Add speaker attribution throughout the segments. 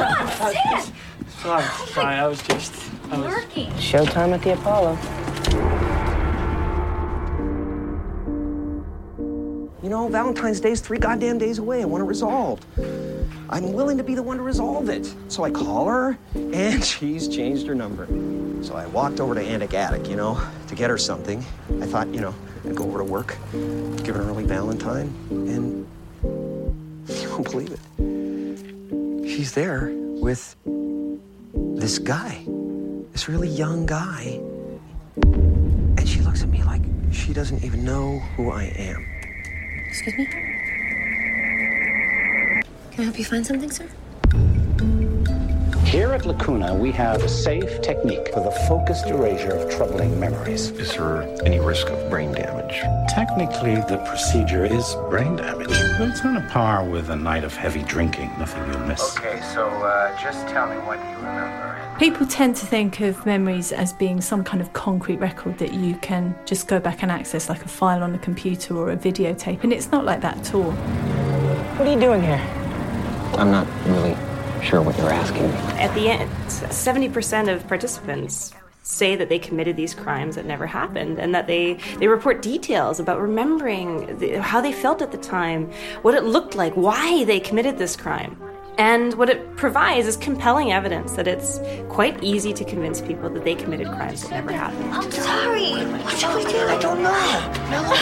Speaker 1: My!
Speaker 2: Sorry, sorry, I was just. I was...
Speaker 1: Working.
Speaker 3: Showtime at the Apollo.
Speaker 4: You know, Valentine's Day's three goddamn days away. I want it resolved. I'm willing to be the one to resolve it. So I call her, and she's changed her number. So I walked over to Antic Attic, you know, to get her something. I thought, you know, I'd go over to work, give her an early Valentine, and you won't believe it. She's there with this guy, this really young guy. And she looks at me like she doesn't even know who I am.
Speaker 5: Excuse me? Can I help you find something, sir?
Speaker 6: Here at Lacuna, we have a safe technique for the focused erasure of troubling memories.
Speaker 7: Is there any risk of brain damage?
Speaker 6: Technically, the procedure is brain damage, but it's on a par with a night of heavy drinking. Nothing you'll miss.
Speaker 8: Okay, so uh, just tell me what you remember.
Speaker 9: People tend to think of memories as being some kind of concrete record that you can just go back and access, like a file on a computer or a videotape, and it's not like that at all.
Speaker 10: What are you doing here?
Speaker 4: I'm not really sure what you're asking.
Speaker 11: At the end, 70% of participants say that they committed these crimes that never happened and that they, they report details about remembering the, how they felt at the time, what it looked like, why they committed this crime. And what it provides is compelling evidence that it's quite easy to convince people that they committed crimes that never happened.
Speaker 1: I'm sorry.
Speaker 10: What shall we do? I don't know. Mellow.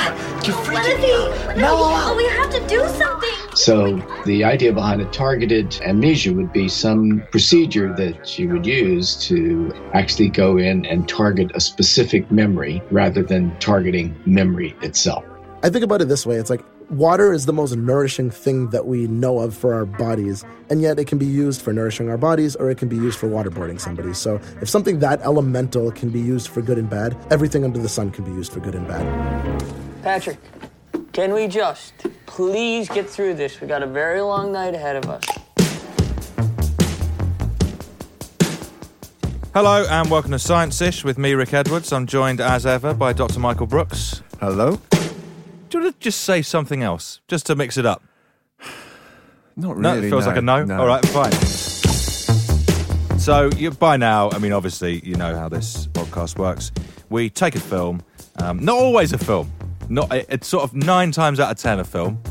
Speaker 10: You're
Speaker 1: What
Speaker 10: freaking
Speaker 1: if
Speaker 10: me.
Speaker 1: he?
Speaker 10: Mellow
Speaker 1: No,
Speaker 10: out.
Speaker 1: Oh, we have to do something.
Speaker 12: So, the idea behind a targeted amnesia would be some procedure that you would use to actually go in and target a specific memory rather than targeting memory itself.
Speaker 13: I think about it this way it's like water is the most nourishing thing that we know of for our bodies, and yet it can be used for nourishing our bodies or it can be used for waterboarding somebody. So if something that elemental can be used for good and bad, everything under the sun can be used for good and bad.
Speaker 10: Patrick, can we just please get through this? We got a very long night ahead of us.
Speaker 14: Hello and welcome to Science Ish with me, Rick Edwards. I'm joined as ever by Dr. Michael Brooks.
Speaker 15: Hello.
Speaker 14: Do you want to just say something else, just to mix it up?
Speaker 15: Not really.
Speaker 14: No, it feels like a no. All right, fine. So you, by now, I mean, obviously, you know how this podcast works. We take a film, um, not always a film, not it's sort of nine times out of ten a film.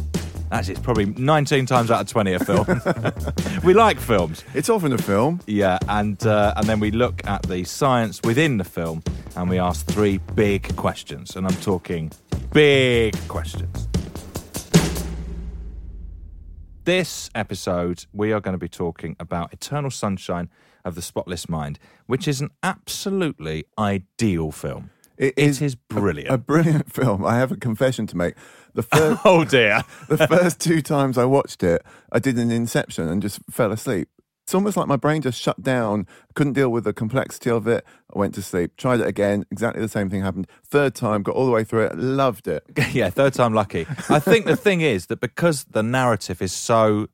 Speaker 14: Actually, it's probably 19 times out of 20 a film. we like films.
Speaker 15: It's often a film.
Speaker 14: Yeah, and uh, and then we look at the science within the film and we ask three big questions. And I'm talking big questions. This episode, we are going to be talking about Eternal Sunshine of the Spotless Mind, which is an absolutely ideal film.
Speaker 15: It
Speaker 14: is,
Speaker 15: is
Speaker 14: brilliant.
Speaker 15: A brilliant film. I have a confession to make. The first,
Speaker 14: oh dear.
Speaker 15: the first two times I watched it, I did an Inception and just fell asleep. It's almost like my brain just shut down. Couldn't deal with the complexity of it. I went to sleep. Tried it again. Exactly the same thing happened. Third time, got all the way through it. Loved it.
Speaker 14: yeah, third time lucky. I think the thing is that because the narrative is so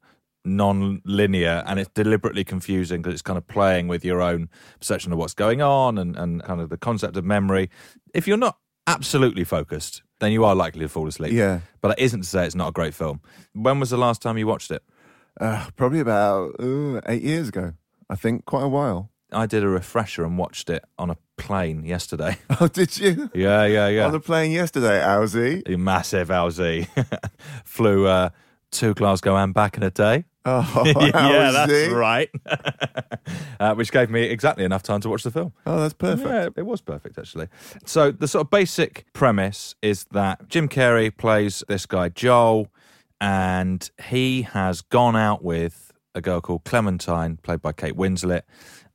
Speaker 14: non-linear and it's deliberately confusing because it's kind of playing with your own perception of what's going on and, and kind of the concept of memory. If you're not absolutely focused, then you are likely to fall asleep.
Speaker 15: Yeah.
Speaker 14: But that isn't to say it's not a great film. When was the last time you watched it?
Speaker 15: Uh, probably about ooh, eight years ago. I think quite a while.
Speaker 14: I did a refresher and watched it on a plane yesterday.
Speaker 15: Oh, did you?
Speaker 14: Yeah, yeah, yeah.
Speaker 15: On the plane yesterday, Owsy.
Speaker 14: A massive LZ. Flew uh, to Glasgow and back in a day.
Speaker 15: Oh,
Speaker 14: yeah, that's right. uh, which gave me exactly enough time to watch the film.
Speaker 15: Oh, that's perfect.
Speaker 14: Yeah, it was perfect, actually. So, the sort of basic premise is that Jim Carrey plays this guy, Joel, and he has gone out with a girl called Clementine, played by Kate Winslet.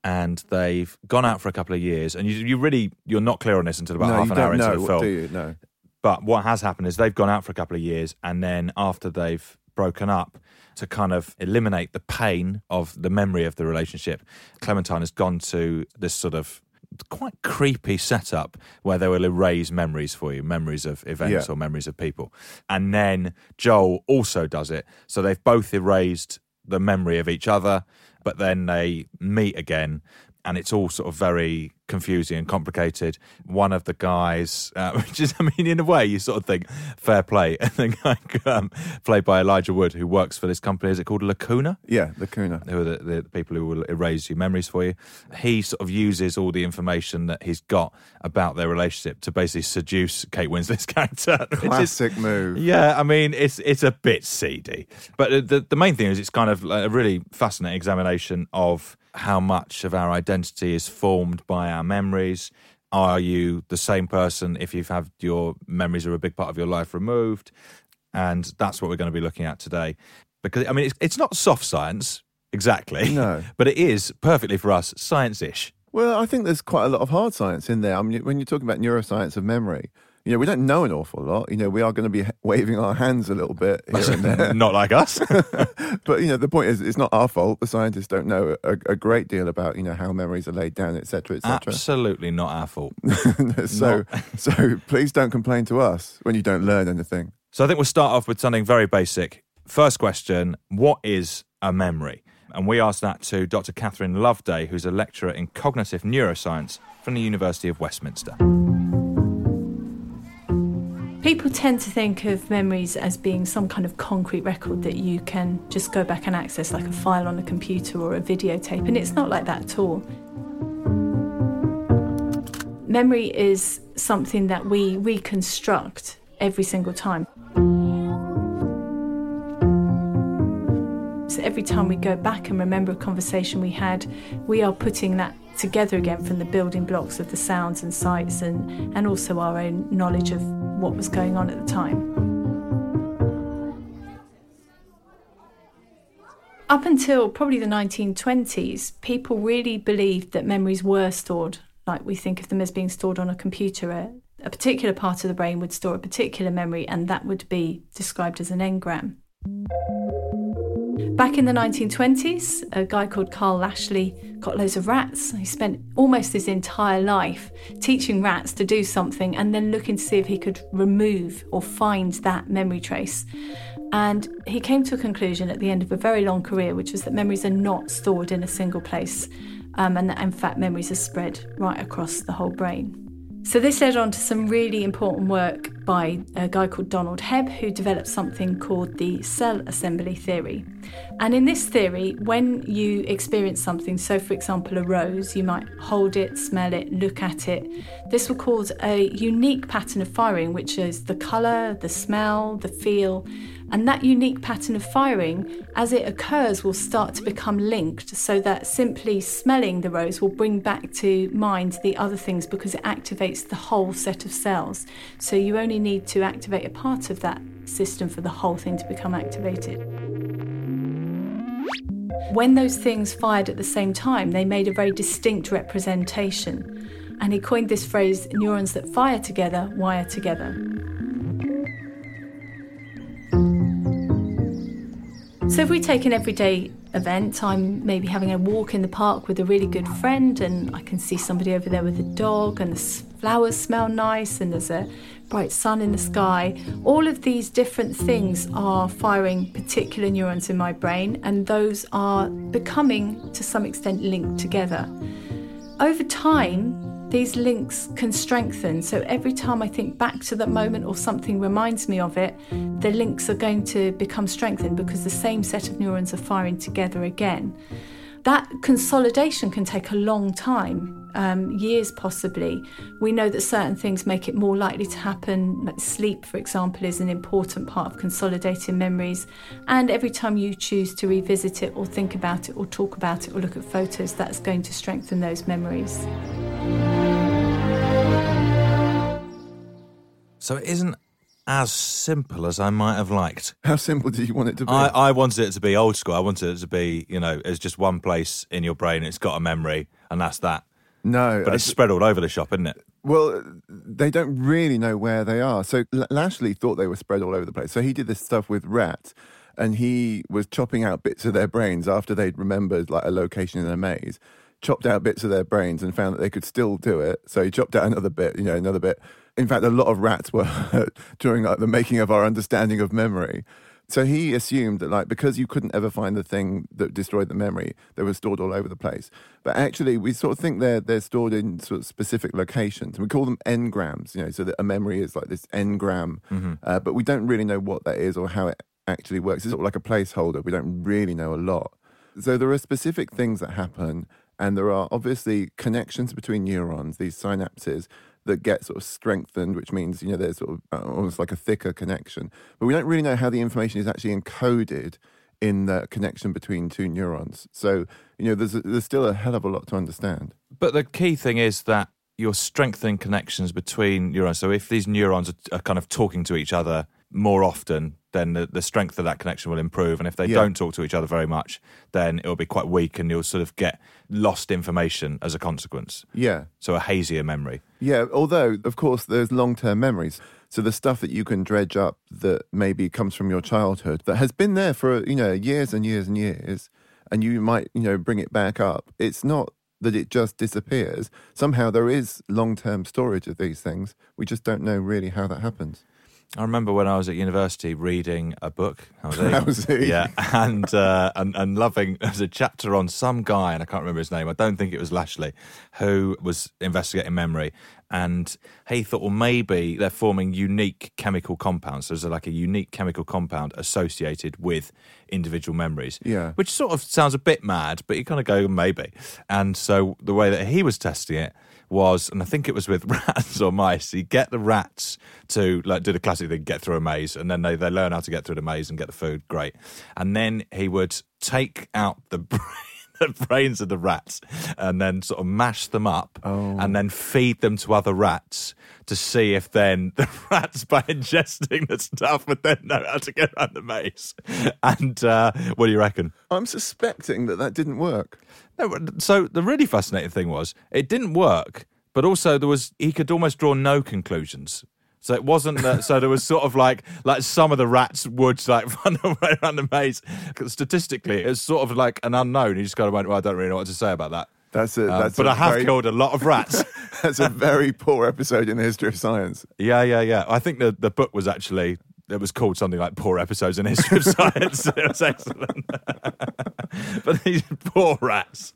Speaker 14: And they've gone out for a couple of years, and you, you really you're not clear on this until about
Speaker 15: No,
Speaker 14: half an hour into
Speaker 15: know,
Speaker 14: the film.
Speaker 15: do you? No.
Speaker 14: But what has happened is they've gone out for a couple of years, and then after they've broken up, to kind of eliminate the pain of the memory of the relationship, Clementine has gone to this sort of quite creepy setup where they will erase memories for you, memories of events
Speaker 15: Yeah.
Speaker 14: or memories of people. And then Joel also does it. So they've both erased the memory of each other, but then they meet again. And it's all sort of very confusing and complicated. One of the guys, uh, which is, I mean, in a way, you sort of think fair play. And the guy um, played by Elijah Wood, who works for this company, is it called Lacuna?
Speaker 15: Yeah, Lacuna.
Speaker 14: Who are the, the people who will erase your memories for you. He sort of uses all the information that he's got about their relationship to basically seduce Kate Winslet's character. which is-
Speaker 15: Classic move.
Speaker 14: yeah, I mean, it's it's a bit seedy, but the the main thing is it's kind of a really fascinating examination of how much of our identity is formed by our memories. Are you the same person if you've had your memories are a big part of your life removed? And that's what we're going to be looking at today. Because I mean, it's it's not soft science exactly,
Speaker 15: No.
Speaker 14: but it is perfectly for us science-ish.
Speaker 15: Well, I think there's quite a lot of hard science in there. I mean, when you're talking about neuroscience of memory, you know, we don't know an awful lot. You know, we are going to be waving our hands a little bit here and there.
Speaker 14: Not like us.
Speaker 15: but, you know, the point is, it's not our fault. The scientists don't know a, a great deal about, you know, how memories are laid down, et cetera, et cetera.
Speaker 14: Absolutely not our fault.
Speaker 15: so, so please don't complain to us when you don't learn anything.
Speaker 14: So I think we'll start off with something very basic. First question What is a memory? And we asked that to Dr. Catherine Loveday, who's a lecturer in cognitive neuroscience from the University of Westminster.
Speaker 9: People tend to think of memories as being some kind of concrete record that you can just go back and access, like a file on a computer or a videotape, and it's not like that at all. Memory is something that we reconstruct every single time. So every time we go back and remember a conversation we had, we are putting that together again from the building blocks of the sounds and sights and, and also our own knowledge of what was going on at the time. Up until probably the 1920s, people really believed that memories were stored, like we think of them as being stored on a computer. A, a particular part of the brain would store a particular memory, and that would be described as an engram. Back in the 1920s, a guy called Karl Lashley got loads of rats. He spent almost his entire life teaching rats to do something and then looking to see if he could remove or find that memory trace. And he came to a conclusion at the end of a very long career, which was that memories are not stored in a single place, um, and that in fact memories are spread right across the whole brain. So, this led on to some really important work by a guy called Donald Hebb, who developed something called the cell assembly theory. And in this theory, when you experience something, so for example, a rose, you might hold it, smell it, look at it. This will cause a unique pattern of firing, which is the colour, the smell, the feel. And that unique pattern of firing, as it occurs, will start to become linked so that simply smelling the rose will bring back to mind the other things because it activates the whole set of cells. So you only need to activate a part of that system for the whole thing to become activated. When those things fired at the same time, they made a very distinct representation. And he coined this phrase neurons that fire together wire together. So, if we take an everyday event, I'm maybe having a walk in the park with a really good friend, and I can see somebody over there with a dog, and the flowers smell nice, and there's a bright sun in the sky. All of these different things are firing particular neurons in my brain, and those are becoming to some extent linked together. Over time, these links can strengthen. So every time I think back to that moment or something reminds me of it, the links are going to become strengthened because the same set of neurons are firing together again. That consolidation can take a long time. um, years possibly. We know that certain things make it more likely to happen. Like sleep, for example, is an important part of consolidating memories. And every time you choose to revisit it or think about it or talk about it or look at photos, that's going to strengthen those memories.
Speaker 14: So it isn't as simple as I might have liked.
Speaker 15: How simple do you want it to be?
Speaker 14: I, I wanted it to be old school. I wanted it to be, you know, it's just one place in your brain. It's got a memory, and that's that.
Speaker 15: No,
Speaker 14: but it's spread all over the shop, isn't it?
Speaker 15: Well, they don't really know where they are. So L- Lashley thought they were spread all over the place. So he did this stuff with rats, and he was chopping out bits of their brains after they'd remembered like a location in a maze. Chopped out bits of their brains and found that they could still do it. So he chopped out another bit, you know, another bit. In fact, a lot of rats were hurt during like, the making of our understanding of memory. So he assumed that, like, because you couldn't ever find the thing that destroyed the memory, they were stored all over the place. But actually, we sort of think they're they're stored in sort of specific locations. We call them engrams, you know, so that a memory is like this engram,
Speaker 14: Mm-hmm.
Speaker 15: uh, but we don't really know what that is or how it actually works. It's sort of like a placeholder. We don't really know a lot. So there are specific things that happen, and there are obviously connections between neurons, these synapses that get sort of strengthened, which means you know there's sort of uh, almost like a thicker connection. But we don't really know how the information is actually encoded in the connection between two neurons. So you know there's a, there's still a hell of a lot to understand.
Speaker 14: But the key thing is that you're strengthening connections between neurons. So if these neurons are, are kind of talking to each other more often, then the, the strength of that connection will improve. And if they
Speaker 15: Yeah.
Speaker 14: don't talk to each other very much, then it'll be quite weak and you'll sort of get lost information as a consequence.
Speaker 15: Yeah.
Speaker 14: So a hazier memory.
Speaker 15: Yeah, although of course there's long-term memories. So the stuff that you can dredge up that maybe comes from your childhood that has been there for you know years and years and years, and you might you know bring it back up. It's not that it just disappears. Somehow there is long-term storage of these things. We just don't know really how that happens.
Speaker 14: I remember when I was at university reading a book. How was he?
Speaker 15: How was he?
Speaker 14: Yeah, and, uh, and and loving. There's a chapter on some guy, and I can't remember his name. I don't think it was Lashley, who was investigating memory, and he thought, well, maybe they're forming unique chemical compounds. So there's like a unique chemical compound associated with individual memories.
Speaker 15: Yeah.
Speaker 14: which sort of sounds a bit mad, but you kind of go maybe. And so the way that he was testing it was, and I think it was with rats or mice. You get the rats to like do the classic thing, get through a maze, and then they they learn how to get through the maze and get the food. Great, and then he would take out the. brain The brains of the rats, and then sort of mash them up, and then feed them to other rats to see if then the rats, by ingesting the stuff, would then know how to get around the maze. And uh, what do you reckon?
Speaker 15: I'm suspecting that that didn't work.
Speaker 14: So the really fascinating thing was it didn't work, but also there was he could almost draw no conclusions. So it wasn't that. So there was sort of like like some of the rats would like run away around the maze. Statistically, it's sort of like an unknown. You just kind of went, well, I don't really know what to say about that.
Speaker 15: That's it.
Speaker 14: Um, but
Speaker 15: I
Speaker 14: I have killed a lot of rats.
Speaker 15: that's a very poor episode in the history of science.
Speaker 14: Yeah, yeah, yeah. I think the the book was actually it was called something like "Poor Episodes in History of Science." it was excellent. but these poor rats,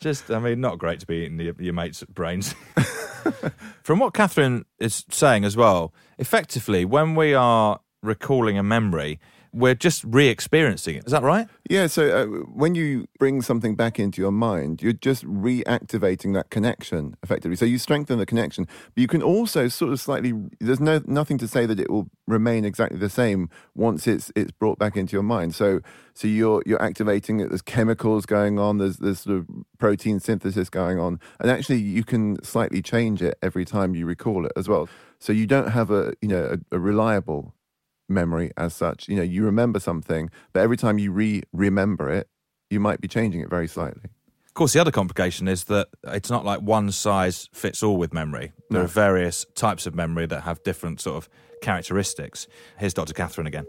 Speaker 14: just I mean, not great to be eating your, your mates' brains. From what Catherine is saying as well, effectively, when we are recalling a memory, we're just re-experiencing it. Is that right?
Speaker 15: Yeah, so uh, when you bring something back into your mind, you're just reactivating that connection effectively. So you strengthen the connection, but you can also sort of slightly. There's no nothing to say that it will remain exactly the same once it's it's brought back into your mind. So so you're you're activating it. There's chemicals going on. There's there's sort of protein synthesis going on, and actually you can slightly change it every time you recall it as well. So you don't have a you know a, a reliable memory as such. You know, you remember something, but every time you re remember it, you might be changing it very slightly.
Speaker 14: Of course, the other complication is that it's not like one size fits all with memory. There
Speaker 15: No.
Speaker 14: are various types of memory that have different sort of characteristics. Here's Dr. Catherine again.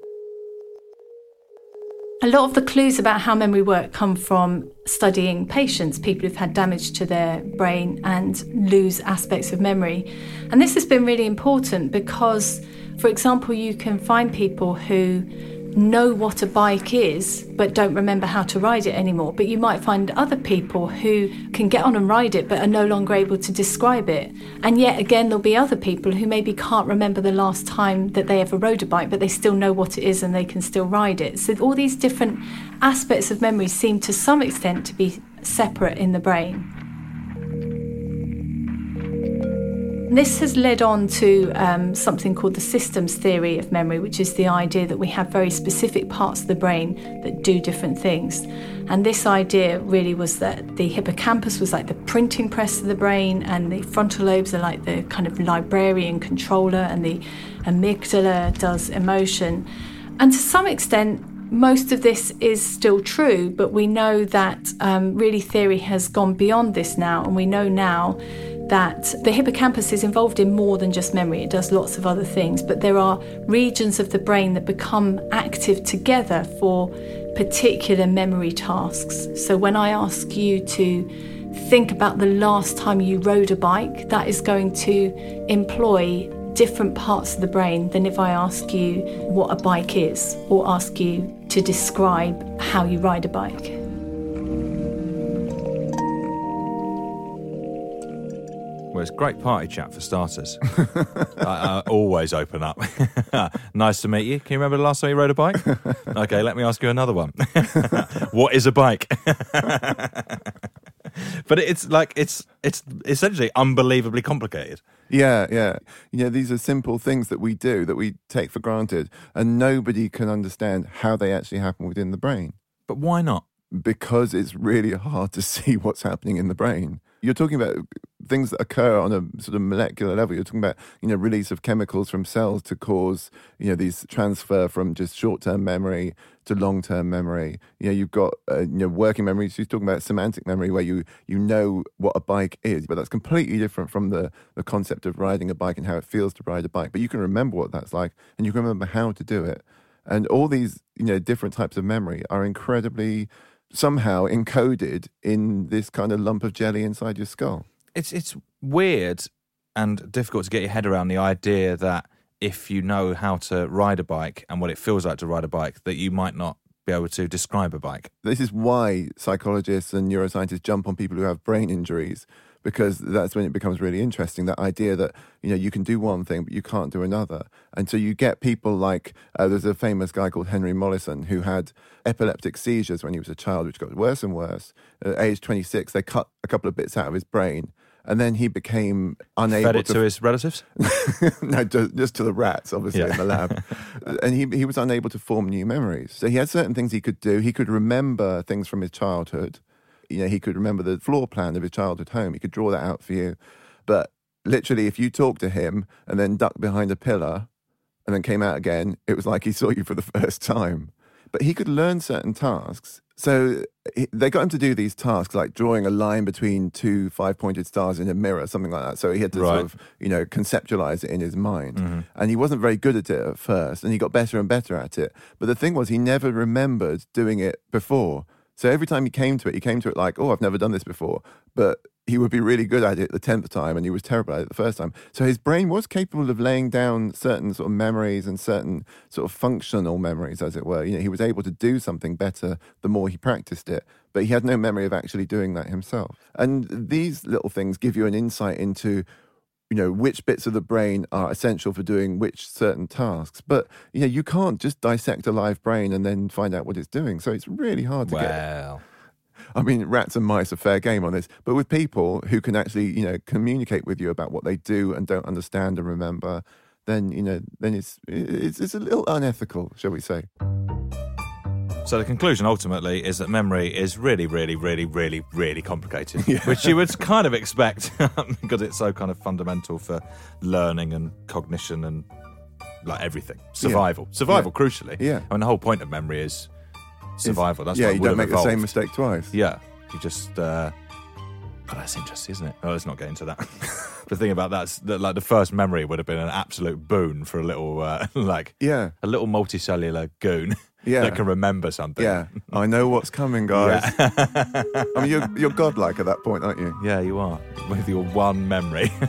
Speaker 9: A lot of the clues about how memory work come from studying patients, people who've had damage to their brain and lose aspects of memory. And this has been really important because, for example, you can find people who know what a bike is but don't remember how to ride it anymore. But you might find other people who can get on and ride it but are no longer able to describe it. And yet again, there'll be other people who maybe can't remember the last time that they ever rode a bike, but they still know what it is and they can still ride it. So all these different aspects of memory seem to some extent to be separate in the brain. This has led on to um, something called the systems theory of memory, which is the idea that we have very specific parts of the brain that do different things. And this idea really was that the hippocampus was like the printing press of the brain, and the frontal lobes are like the kind of librarian controller, and the amygdala does emotion. And to some extent, most of this is still true, but we know that um, really theory has gone beyond this now, and we know now that the hippocampus is involved in more than just memory. It does lots of other things, but there are regions of the brain that become active together for particular memory tasks. So when I ask you to think about the last time you rode a bike, that is going to employ different parts of the brain than if I ask you what a bike is or ask you to describe how you ride a bike.
Speaker 14: Well, it's great party chat for starters. I, I always open up. nice to meet you. Can you remember the last time you rode a bike? okay, let me ask you another one. what is a bike? but it's like it's it's essentially unbelievably complicated.
Speaker 15: Yeah, yeah. You know, these are simple things that we do that we take for granted, and nobody can understand how they actually happen within the brain.
Speaker 14: But why not?
Speaker 15: Because it's really hard to see what's happening in the brain. You're talking about things that occur on a sort of molecular level. You're talking about, you know, release of chemicals from cells to cause, you know, these transfer from just short-term memory to long-term memory. You know, you've got, uh, you know, working memory. She's talking about semantic memory where you, you know what a bike is, but that's completely different from the, the concept of riding a bike and how it feels to ride a bike. But you can remember what that's like and you can remember how to do it. And all these, you know, different types of memory are incredibly somehow encoded in this kind of lump of jelly inside your skull.
Speaker 14: It's it's weird and difficult to get your head around the idea that if you know how to ride a bike and what it feels like to ride a bike, that you might not be able to describe a bike.
Speaker 15: This is why psychologists and neuroscientists jump on people who have brain injuries because that's when it becomes really interesting that idea that you know you can do one thing but you can't do another and so you get people like uh, there's a famous guy called henry Molaison who had epileptic seizures when he was a child which got worse and worse at age 26 they cut a couple of bits out of his brain and then he became unable
Speaker 14: Fed it to, to his relatives.
Speaker 15: no, just, just, to the rats, obviously yeah. in the lab. and he he was unable to form new memories. So he had certain things he could do. He could remember things from his childhood, you know, he could remember the floor plan of his childhood home. He could draw that out for you. But literally, if you talked to him and then ducked behind a pillar and then came out again, it was like he saw you for the first time. But he could learn certain tasks. So they got him to do these tasks like drawing a line between two five pointed stars in a mirror, something like that. So he had to
Speaker 14: right.
Speaker 15: sort of, you know, conceptualize it in his mind.
Speaker 14: Mm-hmm.
Speaker 15: And he wasn't very good at it at first, and he got better and better at it. But the thing was, he never remembered doing it before. So every time he came to it, he came to it like, oh, I've never done this before. But he would be really good at it the 10th time and he was terrible at it the first time. So his brain was capable of laying down certain sort of memories and certain sort of functional memories, as it were. You know, he was able to do something better the more he practiced it, but he had no memory of actually doing that himself. And these little things give you an insight into you know which bits of the brain are essential for doing which certain tasks but you know you can't just dissect a live brain and then find out what it's doing so it's really hard to
Speaker 14: well.
Speaker 15: get I mean, rats and mice are fair game on this, but with people who can actually, you know, communicate with you about what they do and don't understand and remember, then you know, then it's it's, it's a little unethical, shall we say?
Speaker 14: So the conclusion ultimately is that memory is really, really, really, really, really complicated, yeah. which you would kind of expect because it's so kind of fundamental for learning and cognition and like everything, survival,
Speaker 15: yeah.
Speaker 14: survival,
Speaker 15: yeah.
Speaker 14: crucially.
Speaker 15: Yeah,
Speaker 14: I mean the whole point of memory is survival. That's
Speaker 15: yeah,
Speaker 14: why
Speaker 15: you don't make
Speaker 14: evolved.
Speaker 15: the same mistake twice.
Speaker 14: Yeah, you just. Uh, God, that's interesting, isn't it? Oh, let's not get into that. the thing about that's that, like the first memory would have been an absolute boon for a little, uh, like,
Speaker 15: yeah,
Speaker 14: a little multicellular goon
Speaker 15: yeah.
Speaker 14: that can remember something.
Speaker 15: Yeah, I know what's coming, guys. Yeah. I mean, you're, you're godlike at that point, aren't you?
Speaker 14: Yeah, you are with your one memory.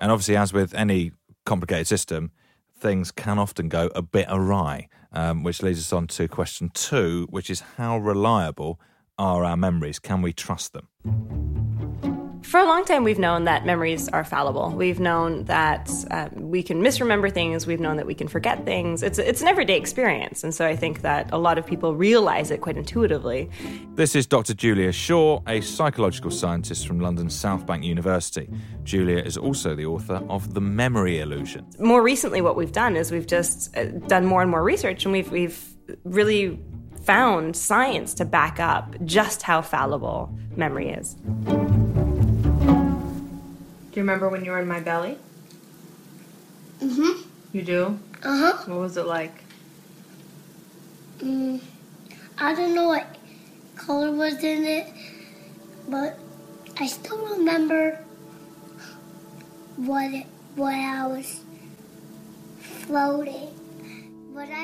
Speaker 14: and obviously, as with any complicated system, things can often go a bit awry, um, which leads us on to question two, which is how reliable are our memories? Can we trust them?
Speaker 11: For a long time, we've known that memories are fallible. We've known that um, we can misremember things. We've known that we can forget things. It's, it's an everyday experience. And so I think that a lot of people realize it quite intuitively.
Speaker 14: This is Dr. Julia Shaw, a psychological scientist from London's South Bank University. Julia is also the author of The Memory Illusion.
Speaker 11: More recently, what we've done is we've just uh, done more and more research, and we've, we've really found science to back up just how fallible memory is.
Speaker 16: Do you remember when you were in my belly?
Speaker 17: Mm-hmm.
Speaker 16: You do?
Speaker 17: Uh-huh.
Speaker 16: What was it like?
Speaker 17: Mm, I don't know what color was in it, but I still remember what it, what I was floating.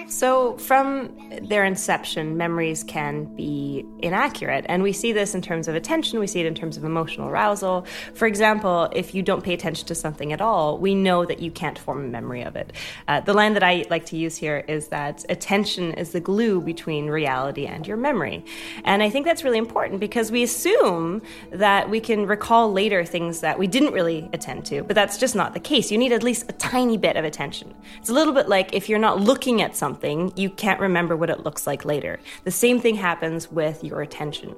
Speaker 11: So, from their inception, memories can be inaccurate. And we see this in terms of attention, we see it in terms of emotional arousal. For example, if you don't pay attention to something at all, we know that you can't form a memory of it. Uh, the line that I like to use here is that attention is the glue between reality and your memory. And I think that's really important because we assume that we can recall later things that we didn't really attend to, but that's just not the case. You need at least a tiny bit of attention. It's a little bit like if you're not looking at something, you can't remember what it looks like later. The same thing happens with your attention.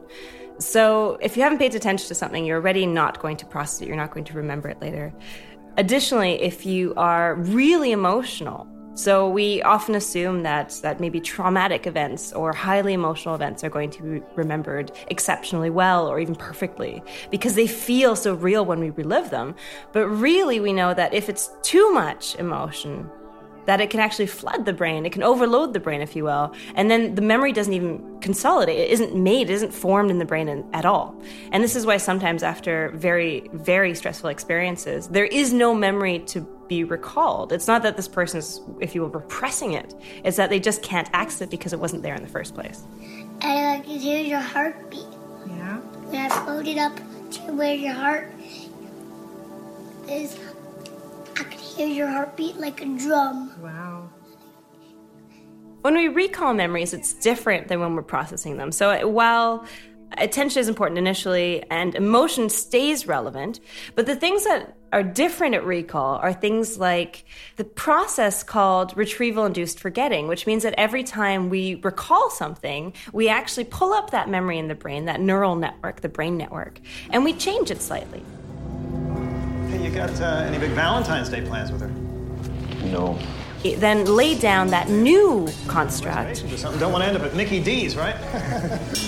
Speaker 11: So if you haven't paid attention to something, you're already not going to process it, you're not going to remember it later. Additionally, if you are really emotional, so we often assume that that maybe traumatic events or highly emotional events are going to be remembered exceptionally well or even perfectly because they feel so real when we relive them. But really we know that if it's too much emotion, that it can actually flood the brain. It can overload the brain, if you will. And then the memory doesn't even consolidate. It isn't made, it isn't formed in the brain in, at all. And this is why sometimes after very, very stressful experiences, there is no memory to be recalled. It's not that this person is, if you will, repressing it. It's that they just can't access it because it wasn't there in the first place.
Speaker 17: And I could hear your heartbeat.
Speaker 16: Yeah.
Speaker 17: When I floated up to where your heart is, I could hear your heartbeat like a drum.
Speaker 16: Wow.
Speaker 11: When we recall memories, it's different than when we're processing them. So while attention is important initially and emotion stays relevant, but the things that are different at recall are things like the process called retrieval induced forgetting, which means that every time we recall something, we actually pull up that memory in the brain, that neural network, the brain network, and we change it slightly.
Speaker 18: Hey, you got uh, any big Valentine's Day plans with her?
Speaker 4: No.
Speaker 11: Then laid down that new construct.
Speaker 18: Just something don't want to end up at Mickey D's, right?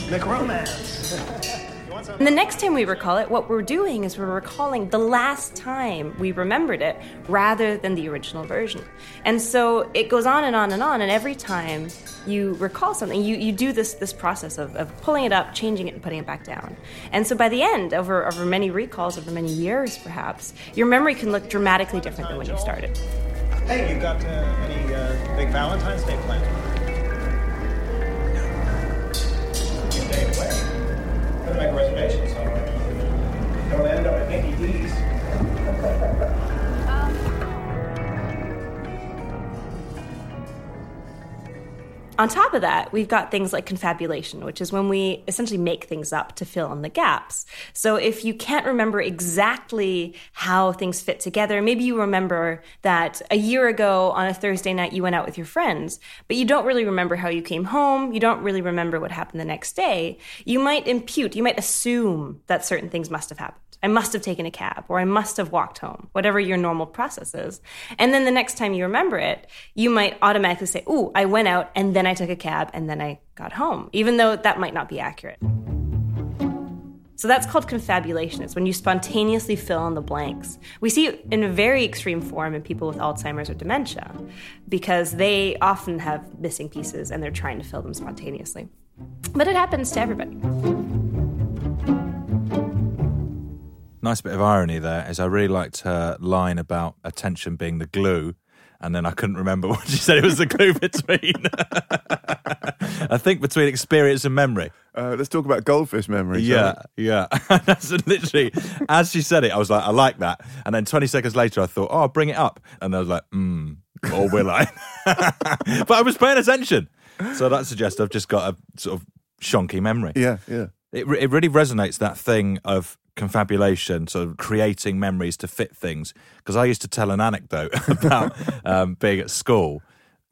Speaker 18: Mick Romance.
Speaker 11: And the next time we recall it, what we're doing is we're recalling the last time we remembered it rather than the original version. And so it goes on and on and on, and every time you recall something, you, you do this this process of, of pulling it up, changing it, and putting it back down. And so by the end, over, over many recalls, over many years perhaps, your memory can look dramatically different than when you started.
Speaker 18: Hey, you got uh, any uh, big Valentine's Day plans Better make a reservation, so
Speaker 11: On top of that, we've got things like confabulation, which is when we essentially make things up to fill in the gaps. So if you can't remember exactly how things fit together, maybe you remember that a year ago on a Thursday night you went out with your friends, but you don't really remember how you came home, you don't really remember what happened the next day, you might impute, you might assume that certain things must have happened. I must have taken a cab or I must have walked home, whatever your normal process is. And then the next time you remember it, you might automatically say, Ooh, I went out and then I took a cab and then I got home, even though that might not be accurate. So that's called confabulation. It's when you spontaneously fill in the blanks. We see it in a very extreme form in people with Alzheimer's or dementia because they often have missing pieces and they're trying to fill them spontaneously. But it happens to everybody.
Speaker 14: Nice bit of irony there is I really liked her line about attention being the glue, and then I couldn't remember what she said it was the glue between. I think between experience and memory.
Speaker 15: Uh, let's talk about goldfish memory.
Speaker 14: Yeah, yeah. That's literally as she said it. I was like, I like that. And then 20 seconds later, I thought, oh, I'll bring it up, and I was like, hmm, or will I? but I was paying attention, so that suggests I've just got a sort of shonky memory.
Speaker 15: Yeah, yeah.
Speaker 14: It, it really resonates that thing of confabulation, sort of creating memories to fit things. Because I used to tell an anecdote about um, being at school.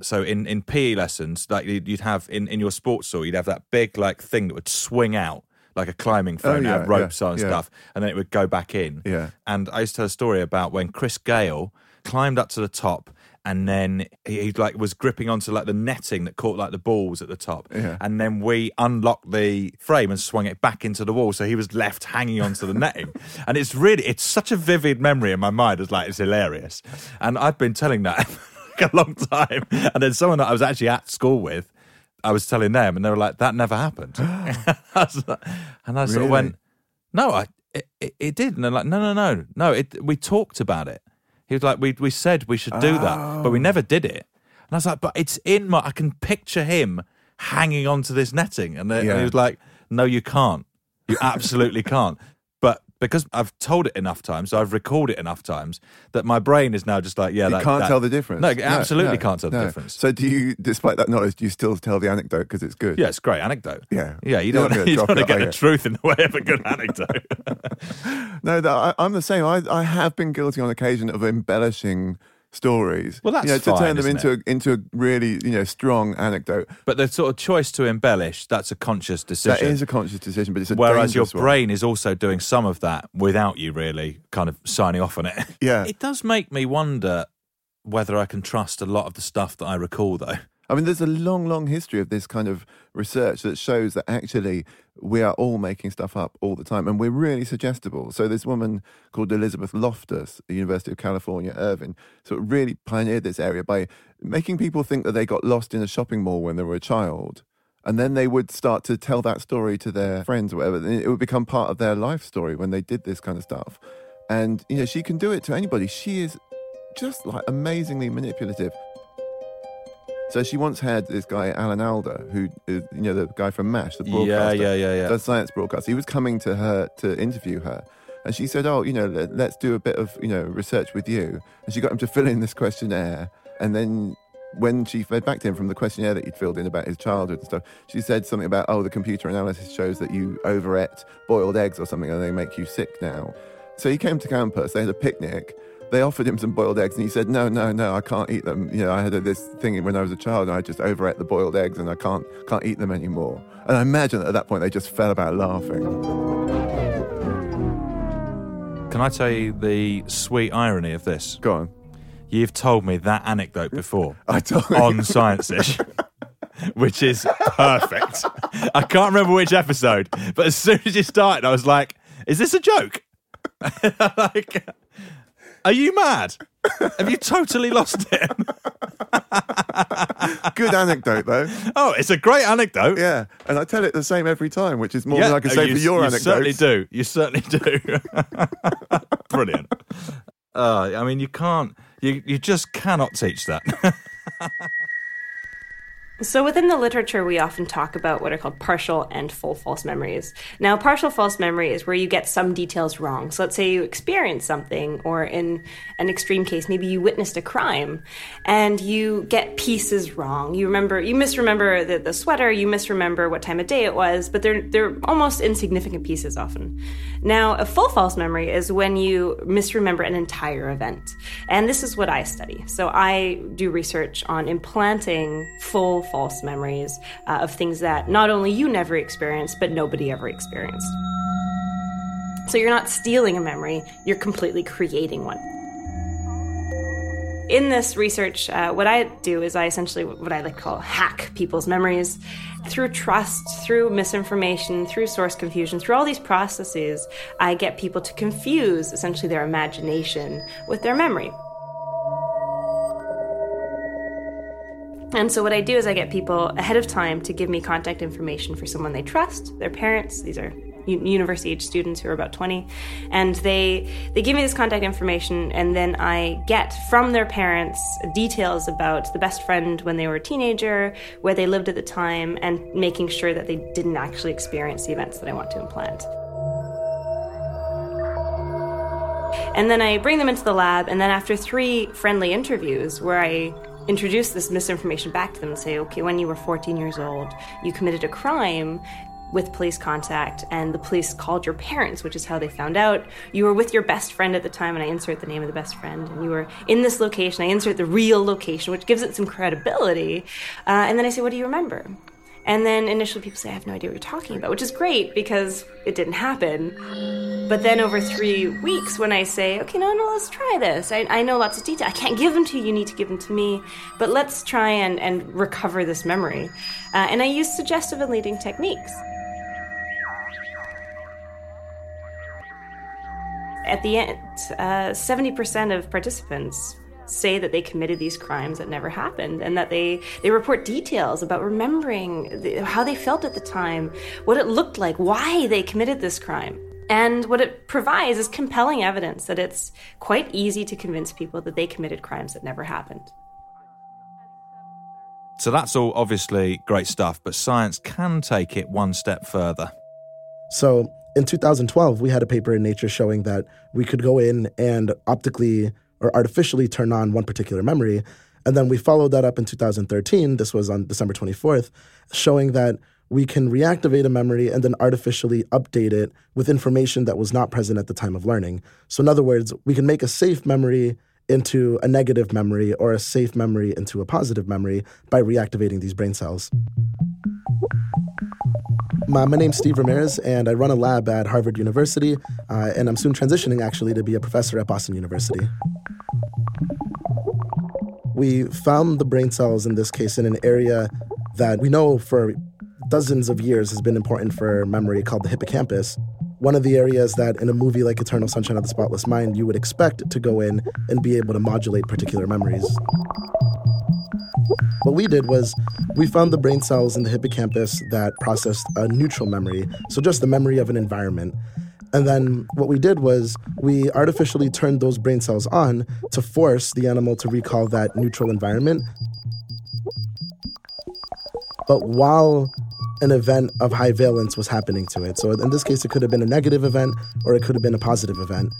Speaker 14: So in, in PE lessons, like you'd have in, in your sports store, you'd have that big like thing that would swing out like a climbing
Speaker 15: Oh,
Speaker 14: phone,
Speaker 15: yeah,
Speaker 14: have ropes
Speaker 15: yeah,
Speaker 14: on and
Speaker 15: yeah.
Speaker 14: stuff, and then it would go back in.
Speaker 15: Yeah.
Speaker 14: And I used to tell a story about when Chris Gale climbed up to the top and then he, he like was gripping onto like the netting that caught like the balls at the top.
Speaker 15: Yeah.
Speaker 14: And then we unlocked the frame and swung it back into the wall. So he was left hanging onto the netting. And it's really it's such a vivid memory in my mind. It's like it's hilarious. And I've been telling that for a long time. And then someone that I was actually at school with, I was telling them and they were like, that never happened. Like- and I sort
Speaker 15: Really?
Speaker 14: of went, no, I it, it, it did. And they're like, no, no, no, no. It we talked about it. He was like, we we said we should do that, but we never did it. And I was like, but it's in my. I can picture him hanging onto this netting, and, then- and
Speaker 15: Yeah.
Speaker 14: he was like, no, you can't. You absolutely can't. Because I've told it enough times, so I've recalled it enough times that my brain is now just like, yeah,
Speaker 15: you
Speaker 14: that-
Speaker 15: can't
Speaker 14: that-
Speaker 15: tell the difference.
Speaker 14: No, absolutely
Speaker 15: no,
Speaker 14: can't tell the difference.
Speaker 15: So, do you, despite that knowledge, do you still tell the anecdote because it's good?
Speaker 14: Yeah, it's a great anecdote.
Speaker 15: Yeah,
Speaker 14: Yeah, you don't,
Speaker 15: not
Speaker 14: you don't want to get
Speaker 15: oh,
Speaker 14: the
Speaker 15: you?
Speaker 14: truth in the way of a good anecdote.
Speaker 15: No, that, I, I'm the same. I, I have been guilty on occasion of embellishing stories.
Speaker 14: Well, that's
Speaker 15: you know, to
Speaker 14: fine,
Speaker 15: turn them into a, into a really you know strong anecdote.
Speaker 14: but the sort of choice to embellish, that's a conscious decision.
Speaker 15: That is a conscious decision, but it's a
Speaker 14: Whereas your
Speaker 15: dangerous one.
Speaker 14: brain is also doing some of that without you really kind of signing off on it.
Speaker 15: Yeah.
Speaker 14: It does make me wonder whether I can trust a lot of the stuff that I recall, though.
Speaker 15: I mean, there's a long, long history of this kind of research that shows that actually we are all making stuff up all the time and we're really suggestible. So, this woman called Elizabeth Loftus the University of California, Irvine, sort of really pioneered this area by making people think that they got lost in a shopping mall when they were a child. And then they would start to tell that story to their friends or whatever. It would become part of their life story when they did this kind of stuff. And, you know, she can do it to anybody. She is just like amazingly manipulative. So she once had this guy, Alan Alda, who is, you know, the guy from MASH, the
Speaker 14: Yeah,
Speaker 15: broadcaster.
Speaker 14: yeah, yeah, yeah.
Speaker 15: Does science broadcast. He was coming to her to interview her. And she said, oh, you know, let, let's do a bit of, you know, research with you. And she got him to fill in this questionnaire. And then when she fed back to him from the questionnaire that he'd filled in about his childhood and stuff, she said something about, oh, the computer analysis shows that you overate boiled eggs or something and they make you sick now. So he came to campus, they had a picnic. They offered him some boiled eggs and he said, no, no, no, I can't eat them. You know, I had this thing when I was a child and I just overate the boiled eggs and I can't, can't eat them anymore. And I imagine that at that point they just fell about laughing.
Speaker 14: Can I tell you the sweet irony of this?
Speaker 15: Go on.
Speaker 14: You've told me that anecdote before
Speaker 15: I told you.
Speaker 14: on Science Ish, which is perfect. I can't remember which episode, but as soon as you started, I was like, is this a joke? like, are you mad? Have you totally lost it?
Speaker 15: Good anecdote, though.
Speaker 14: Oh, it's a great anecdote.
Speaker 15: Yeah, and I tell it the same every time, which is more
Speaker 14: Yeah,
Speaker 15: than I can
Speaker 14: oh,
Speaker 15: say
Speaker 14: you,
Speaker 15: for your anecdote.
Speaker 14: you
Speaker 15: anecdotes.
Speaker 14: certainly do. You certainly do. Brilliant. Uh, I mean, you can't. You you just cannot teach that.
Speaker 11: So, within the literature, we often talk about what are called partial and full false memories. Now, partial false memory is where you get some details wrong. So, let's say you experienced something, or in an extreme case, maybe you witnessed a crime and you get pieces wrong. You remember, you misremember the, the sweater, you misremember what time of day it was, but they're, they're almost insignificant pieces often. Now, a full false memory is when you misremember an entire event. And this is what I study. So, I do research on implanting full false memories uh, of things that not only you never experienced, but nobody ever experienced. So you're not stealing a memory, you're completely creating one. In this research, uh, what I do is I essentially what I like to call hack people's memories through trust, through misinformation, through source confusion, through all these processes. I get people to confuse essentially their imagination with their memory. And so what I do is I get people ahead of time to give me contact information for someone they trust, their parents. These are university age students who are about 20 and they they give me this contact information and then I get from their parents details about the best friend when they were a teenager, where they lived at the time and making sure that they didn't actually experience the events that I want to implant. And then I bring them into the lab, and then after three friendly interviews where I introduce this misinformation back to them and say, okay, when you were 14 years old, you committed a crime. with police contact, and the police called your parents, which is how they found out. You were with your best friend at the time, and I insert the name of the best friend, and you were in this location. I insert the real location, which gives it some credibility. Uh, and then I say, What do you remember? And then initially people say, I have no idea what you're talking about, which is great because it didn't happen. But then over three weeks, when I say, okay, no, no, let's try this. I, I know lots of detail. I can't give them to you. You need to give them to me. But let's try and, and recover this memory. Uh, and I use suggestive and leading techniques. At the end, uh, 70% of participants say that they committed these crimes that never happened and that they, they report details about remembering the, how they felt at the time, what it looked like, why they committed this crime. And what it provides is compelling evidence that it's quite easy to convince people that they committed crimes that never happened.
Speaker 14: So that's all obviously great stuff, but science can take it one step further.
Speaker 13: So in 2012, we had a paper in Nature showing that we could go in and optically or artificially turn on one particular memory. And then we followed that up in 2013. This was on December 24th, showing that we can reactivate a memory and then artificially update it with information that was not present at the time of learning. So, in other words, we can make a safe memory into a negative memory or a safe memory into a positive memory by reactivating these brain cells. My, my name's Steve Ramirez, and I run a lab at Harvard University, uh, and I'm soon transitioning actually to be a professor at Boston University. We found the brain cells in this case in an area that we know for dozens of years has been important for memory called the hippocampus. One of the areas that in a movie like Eternal Sunshine of the Spotless Mind you would expect to go in and be able to modulate particular memories. What we did was we found the brain cells in the hippocampus that processed a neutral memory, so just the memory of an environment. And then what we did was we artificially turned those brain cells on to force the animal to recall that neutral environment. But while an event of high valence was happening to it. So in this case, it could have been a negative event or it could have been a positive event.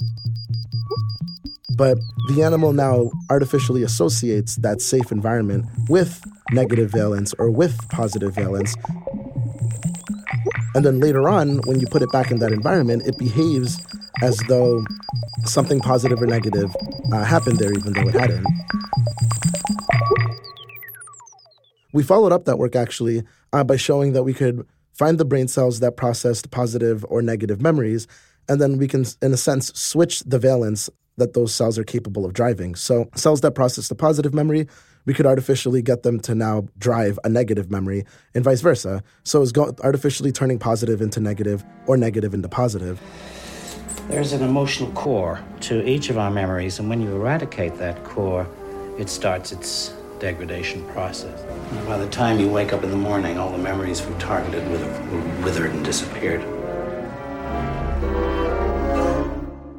Speaker 13: But the animal now artificially associates that safe environment with negative valence or with positive valence. And then later on, when you put it back in that environment, it behaves as though something positive or negative uh, happened there, even though it hadn't. We followed up that work actually uh, by showing that we could find the brain cells that processed positive or negative memories, and then we can, in a sense, switch the valence that those cells are capable of driving. So, cells that process the positive memory, we could artificially get them to now drive a negative memory, and vice versa. So, it's go- artificially turning positive into negative or negative into positive.
Speaker 6: There's an emotional core to each of our memories, and when you eradicate that core, it starts its degradation process. And by the time you wake up in the morning, all the memories from targeted were withered and disappeared.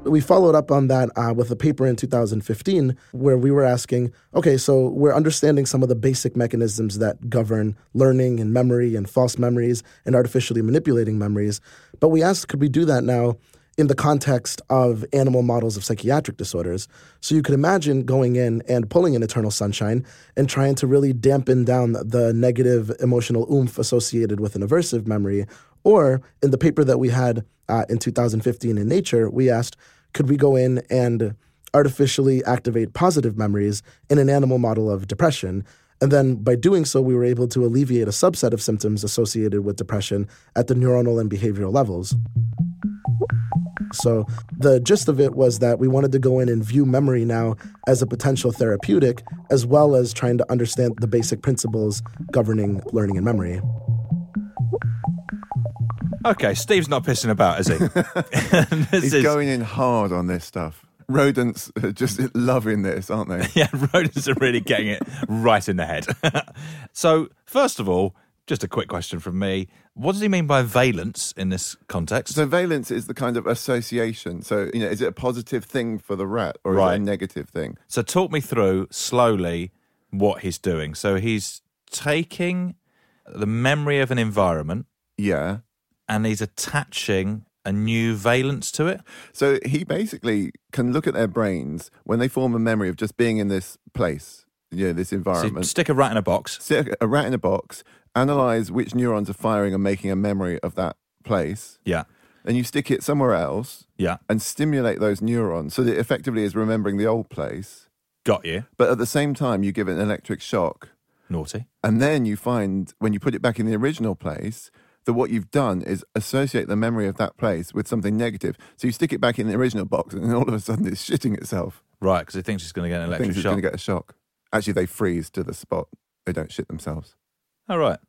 Speaker 13: We followed up on that uh, with a paper in 2015 where we were asking okay, so we're understanding some of the basic mechanisms that govern learning and memory and false memories and artificially manipulating memories. But we asked, could we do that now in the context of animal models of psychiatric disorders. So you could imagine going in and pulling an Eternal Sunshine and trying to really dampen down the negative emotional oomph associated with an aversive memory. Or in the paper that we had uh, in 2015 in Nature, we asked, could we go in and artificially activate positive memories in an animal model of depression? And then by doing so, we were able to alleviate a subset of symptoms associated with depression at the neuronal and behavioral levels. So the gist of it was that we wanted to go in and view memory now as a potential therapeutic, as well as trying to understand the basic principles governing learning and memory.
Speaker 14: Okay, Steve's not pissing about, is he?
Speaker 15: He's is... going in hard on this stuff. Rodents are just loving this, aren't they?
Speaker 14: yeah, rodents are really getting it right in the head. so, first of all, just a quick question from me. What does he mean by valence in this context?
Speaker 15: So valence is the kind of association. So, you know, is it a positive thing for the rat or
Speaker 14: right.
Speaker 15: is it a negative thing?
Speaker 14: So talk me through slowly what he's doing. So he's taking the memory of an environment.
Speaker 15: Yeah.
Speaker 14: And he's attaching a new valence to it.
Speaker 15: So he basically can look at their brains when they form a memory of just being in this place, you know, this environment.
Speaker 14: So stick a rat in a box.
Speaker 15: Stick a rat in a box analyze which neurons are firing and making a memory of that place.
Speaker 14: Yeah.
Speaker 15: And you stick it somewhere else.
Speaker 14: Yeah.
Speaker 15: And stimulate those neurons so that it effectively is remembering the old place.
Speaker 14: Got you.
Speaker 15: But at the same time, you give it an electric shock.
Speaker 14: Naughty.
Speaker 15: And then you find when you put it back in the original place that what you've done is associate the memory of that place with something negative. So you stick it back in the original box, and then all of a sudden it's shitting itself.
Speaker 14: Right, because it thinks it's going to get an
Speaker 15: It
Speaker 14: electric
Speaker 15: thinks it's
Speaker 14: shock.
Speaker 15: going to get a shock. Actually, they freeze to the spot. They don't shit themselves.
Speaker 14: All right.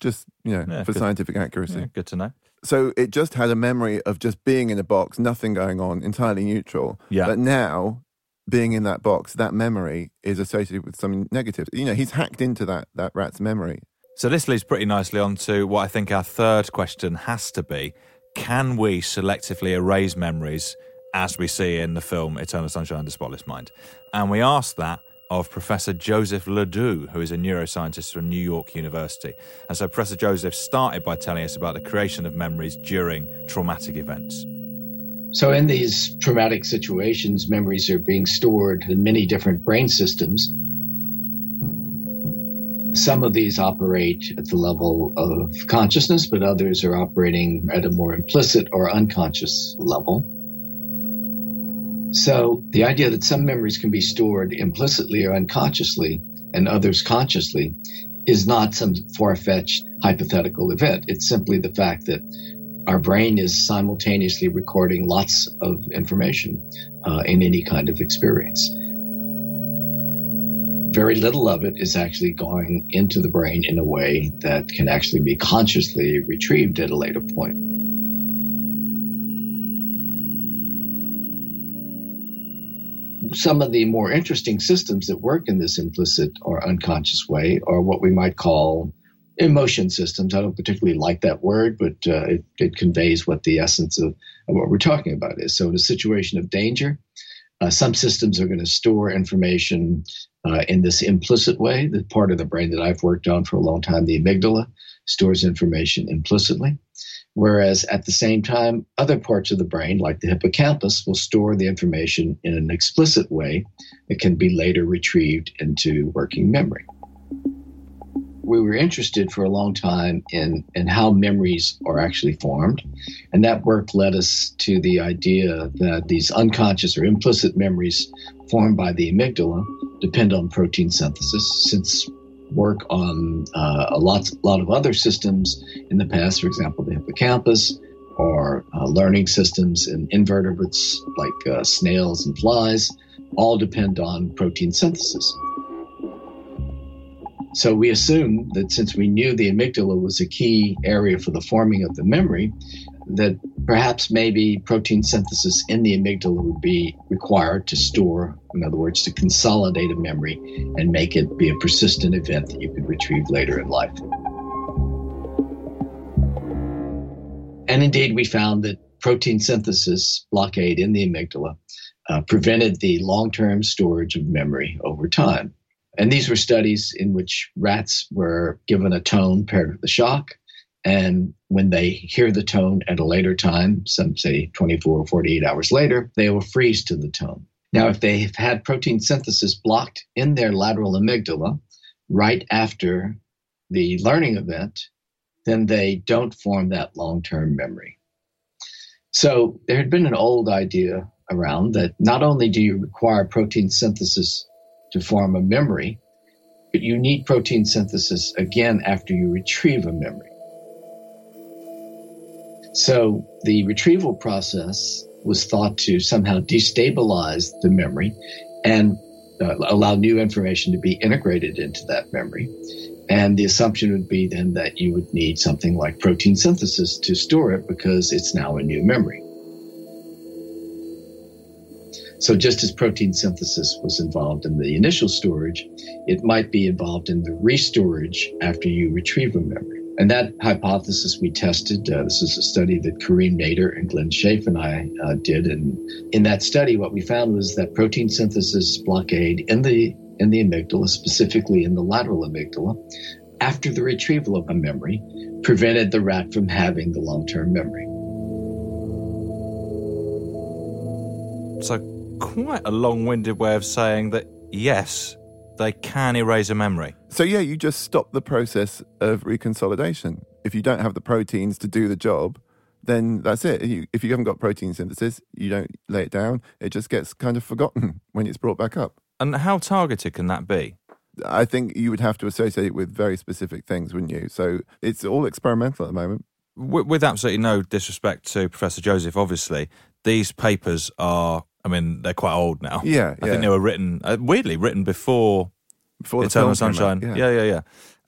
Speaker 15: Just you know,
Speaker 14: Yeah,
Speaker 15: for
Speaker 14: good.
Speaker 15: scientific accuracy.
Speaker 14: Yeah, good to know.
Speaker 15: So it just had a memory of just being in a box, nothing going on, entirely neutral.
Speaker 14: Yeah.
Speaker 15: But now, being in that box, that memory is associated with something negative. You know, he's hacked into that that rat's memory.
Speaker 14: So this leads pretty nicely on to what I think our third question has to be. Can we selectively erase memories as we see in the film Eternal Sunshine of the Spotless Mind? And we asked that of Professor Joseph Ledoux, who is a neuroscientist from New York University. And so Professor Joseph started by telling us about the creation of memories during traumatic events.
Speaker 12: So, in these traumatic situations, memories are being stored in many different brain systems. Some of these operate at the level of consciousness, but others are operating at a more implicit or unconscious level. So, the idea that some memories can be stored implicitly or unconsciously and others consciously is not some far fetched hypothetical event. It's simply the fact that our brain is simultaneously recording lots of information uh, in any kind of experience. Very little of it is actually going into the brain in a way that can actually be consciously retrieved at a later point. Some of the more interesting systems that work in this implicit or unconscious way are what we might call emotion systems. I don't particularly like that word, but uh, it, it conveys what the essence of, of what we're talking about is. So, in a situation of danger, uh, some systems are going to store information uh, in this implicit way. The part of the brain that I've worked on for a long time, the amygdala, stores information implicitly. Whereas at the same time, other parts of the brain, like the hippocampus, will store the information in an explicit way that can be later retrieved into working memory we were interested for a long time in, in how memories are actually formed. And that work led us to the idea that these unconscious or implicit memories formed by the amygdala depend on protein synthesis. Since work on uh, a lot, lot of other systems in the past, for example, the hippocampus, or uh, learning systems in invertebrates like uh, snails and flies, all depend on protein synthesis. So we assumed that since we knew the amygdala was a key area for the forming of the memory, that perhaps maybe protein synthesis in the amygdala would be required to store, in other words, to consolidate a memory and make it be a persistent event that you could retrieve later in life. And indeed, we found that protein synthesis blockade in the amygdala uh, prevented the long term storage of memory over time. And these were studies in which rats were given a tone paired with the shock. And when they hear the tone at a later time, some say 24 or 48 hours later, they will freeze to the tone. Now, if they have had protein synthesis blocked in their lateral amygdala right after the learning event, then they don't form that long term memory. So there had been an old idea around that not only do you require protein synthesis to form a memory, but you need protein synthesis again after you retrieve a memory. So the retrieval process was thought to somehow destabilize the memory and uh, allow new information to be integrated into that memory. And the assumption would be then that you would need something like protein synthesis to store it because it's now a new memory. So, just as protein synthesis was involved in the initial storage, it might be involved in the restorage after you retrieve a memory. And that hypothesis we tested. Uh, this is a study that Karim Nader and Glenn Schafe and I uh, did. And in that study, what we found was that protein synthesis blockade in the in the amygdala, specifically in the lateral amygdala, after the retrieval of a memory, prevented the rat from having the long-term memory.
Speaker 14: So, quite a long winded way of saying that, yes, they can erase a memory.
Speaker 15: So yeah, you just stop the process of reconsolidation. If you don't have the proteins to do the job, then that's it. You, if you haven't got protein synthesis, you don't lay it down. It just gets kind of forgotten when it's brought back up.
Speaker 14: And how targeted can that be?
Speaker 15: I think you would have to associate it with very specific things, wouldn't you? So it's all experimental at the moment.
Speaker 14: With, with absolutely no disrespect to Professor Joseph, obviously, these papers are, I mean, they're quite old now.
Speaker 15: Yeah,
Speaker 14: I
Speaker 15: yeah.
Speaker 14: think they were written, uh, weirdly, written before,
Speaker 15: Before the
Speaker 14: Eternal
Speaker 15: came out,
Speaker 14: Sunshine.
Speaker 15: yeah.
Speaker 14: yeah, yeah, yeah.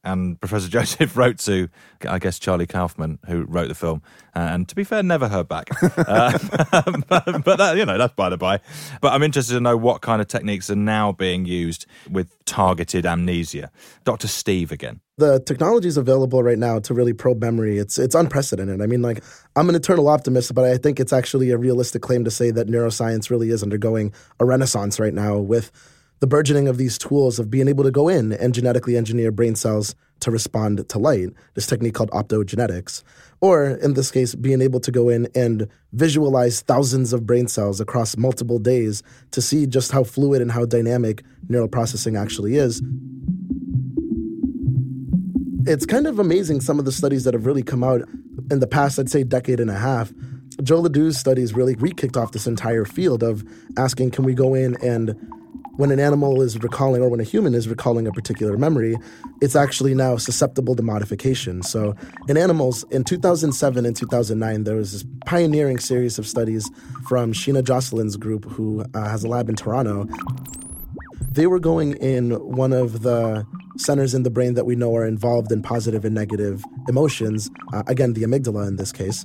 Speaker 14: And Professor Joseph wrote to, I guess, Charlie Kaufman, who wrote the film, uh, and to be fair, never heard back. uh, but, but that, you know, that's by the by. But I'm interested to know what kind of techniques are now being used with targeted amnesia. Dr. Steve again.
Speaker 13: the technologies available right now to really probe memory it's it's unprecedented i mean like i'm an eternal optimist but i think it's actually a realistic claim to say that neuroscience really is undergoing a renaissance right now with the burgeoning of these tools of being able to go in and genetically engineer brain cells to respond to light this technique called optogenetics or in this case being able to go in and visualize thousands of brain cells across multiple days to see just how fluid and how dynamic neural processing actually is it's kind of amazing some of the studies that have really come out in the past, I'd say, decade and a half. Joe Ledoux's studies really re-kicked off this entire field of asking, can we go in and when an animal is recalling or when a human is recalling a particular memory, it's actually now susceptible to modification. So in animals, in 2007 and 2009, there was this pioneering series of studies from Sheena Josselyn's group, who uh, has a lab in Toronto, they were going in one of the centers in the brain that we know are involved in positive and negative emotions, uh, again, the amygdala in this case.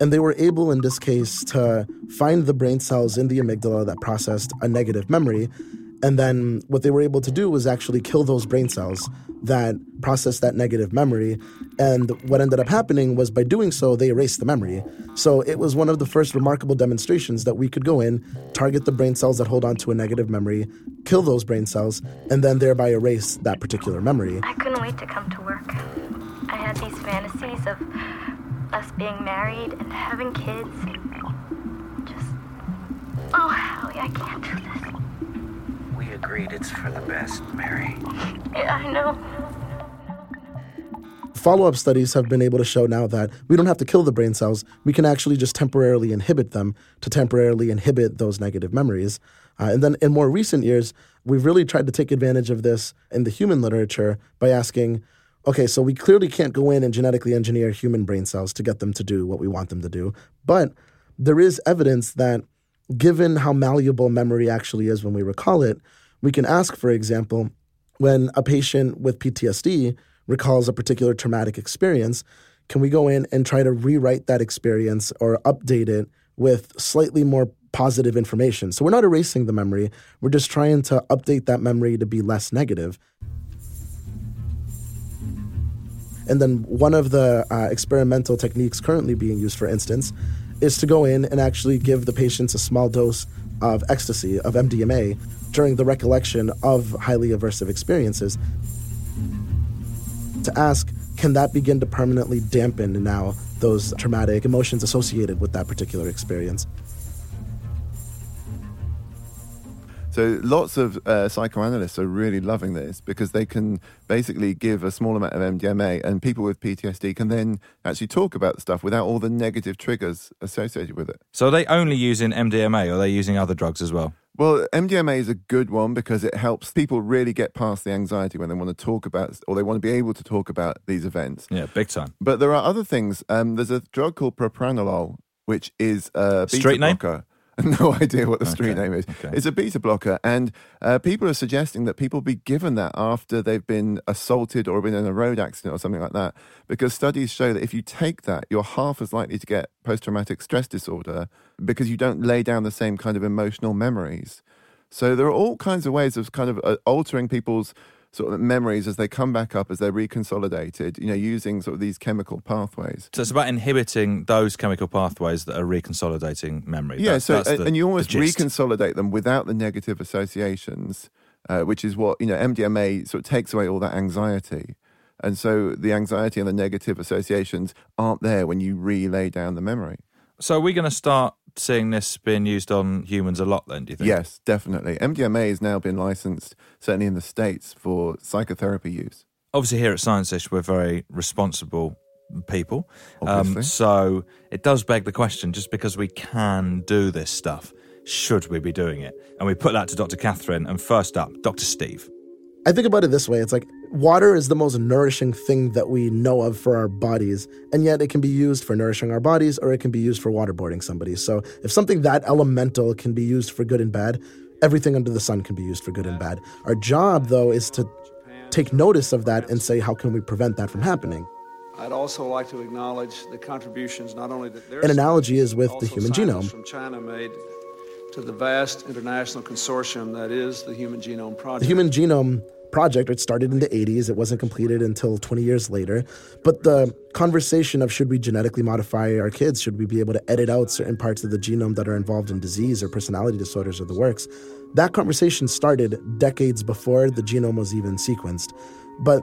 Speaker 13: And they were able, in this case, to find the brain cells in the amygdala that processed a negative memory. And then what they were able to do was actually kill those brain cells that processed that negative memory. And what ended up happening was by doing so, they erased the memory. So it was one of the first remarkable demonstrations that we could go in, target the brain cells that hold on to a negative memory, kill those brain cells, and then thereby erase that particular memory.
Speaker 1: I couldn't wait to come to work. I had these fantasies of us being married and having kids. Just. Oh, Howie, I can't do this.
Speaker 6: We agreed it's for the best, Mary.
Speaker 1: Yeah, I know.
Speaker 13: Follow up studies have been able to show now that we don't have to kill the brain cells. We can actually just temporarily inhibit them to temporarily inhibit those negative memories. Uh, and then in more recent years, we've really tried to take advantage of this in the human literature by asking okay, so we clearly can't go in and genetically engineer human brain cells to get them to do what we want them to do. But there is evidence that given how malleable memory actually is when we recall it, we can ask, for example, when a patient with PTSD recalls a particular traumatic experience, can we go in and try to rewrite that experience or update it with slightly more positive information? So we're not erasing the memory, we're just trying to update that memory to be less negative. And then one of the uh, experimental techniques currently being used, for instance, is to go in and actually give the patients a small dose of ecstasy, of MDMA, during the recollection of highly aversive experiences to ask, can that begin to permanently dampen now those traumatic emotions associated with that particular experience?
Speaker 15: So lots of uh, psychoanalysts are really loving this because they can basically give a small amount of MDMA, and people with PTSD can then actually talk about the stuff without all the negative triggers associated with it.
Speaker 14: So are they only using MDMA or are they using other drugs as well?
Speaker 15: Well, MDMA is a good one because it helps people really get past the anxiety when they want to talk about or they want to be able to talk about these events.
Speaker 14: Yeah, big time.
Speaker 15: But there are other things. Um, there's a drug called propranolol, which is a beta
Speaker 14: Street name?
Speaker 15: No idea what the street
Speaker 14: Okay,
Speaker 15: name is.
Speaker 14: okay.
Speaker 15: It's a beta blocker, and uh, people are suggesting that people be given that after they've been assaulted or been in a road accident or something like that, because studies show that if you take that, you're half as likely to get post traumatic stress disorder because you don't lay down the same kind of emotional memories. So there are all kinds of ways of kind of uh, altering people's sort of memories as they come back up as they're reconsolidated. You know, using sort of these chemical pathways.
Speaker 14: So it's about inhibiting those chemical pathways that are reconsolidating memory.
Speaker 15: Yeah,
Speaker 14: That's-
Speaker 15: so and,
Speaker 14: the-
Speaker 15: and you almost reconsolidate them without the negative associations, uh, which is what you know. MDMA sort of takes away all that anxiety, and so the anxiety and the negative associations aren't there when you relay down the memory.
Speaker 14: So we're we going to start seeing this being used on humans a lot then, do you think?
Speaker 15: Yes, definitely. MDMA has now been licensed, certainly in the States, for psychotherapy use.
Speaker 14: Obviously, here at Science-ish, we're very responsible people. Um, so it does beg the question just because we can do this stuff, should we be doing it? And we put that to Dr. Catherine. And first up, Dr. Steve.
Speaker 13: I think about it this way it's like water is the most nourishing thing that we know of for our bodies, and yet it can be used for nourishing our bodies or it can be used for waterboarding somebody. So if something that elemental can be used for good and bad, everything under the sun can be used for good and bad. Our job, though, is to take notice of that and say, how can we prevent that from happening?
Speaker 19: I'd also like to acknowledge the contributions not only that their
Speaker 13: An analogy is with the human genome.
Speaker 19: from China made to the vast international consortium that is the Human Genome Project.
Speaker 13: The Human Genome Project, it started in the 80s. It wasn't completed until 20 years later. But the conversation of should we genetically modify our kids? Should we be able to edit out certain parts of the genome that are involved in disease or personality disorders or the works? That conversation started decades before the genome was even sequenced. But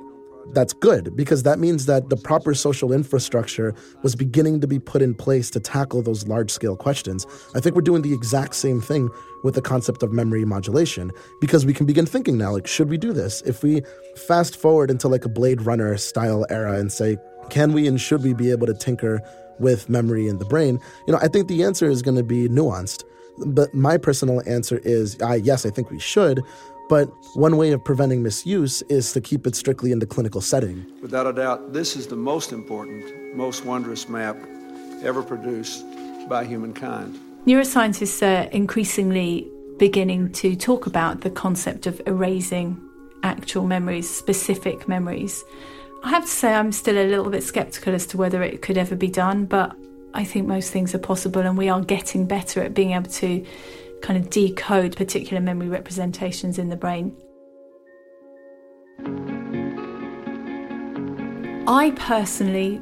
Speaker 13: that's good because that means that the proper social infrastructure was beginning to be put in place to tackle those large scale questions. I think we're doing the exact same thing with the concept of memory modulation because we can begin thinking now like, should we do this? If we fast forward into like a Blade Runner style era and say, can we and should we be able to tinker with memory in the brain? You know, I think the answer is going to be nuanced. But my personal answer is uh, yes, I think we should. But one way of preventing misuse is to keep it strictly in the clinical setting.
Speaker 19: Without a doubt, this is the most important, most wondrous map ever produced by humankind.
Speaker 9: Neuroscientists are increasingly beginning to talk about the concept of erasing actual memories, specific memories. I have to say, I'm still a little bit skeptical as to whether it could ever be done, but I think most things are possible, and we are getting better at being able to kind of decode particular memory representations in the brain. I personally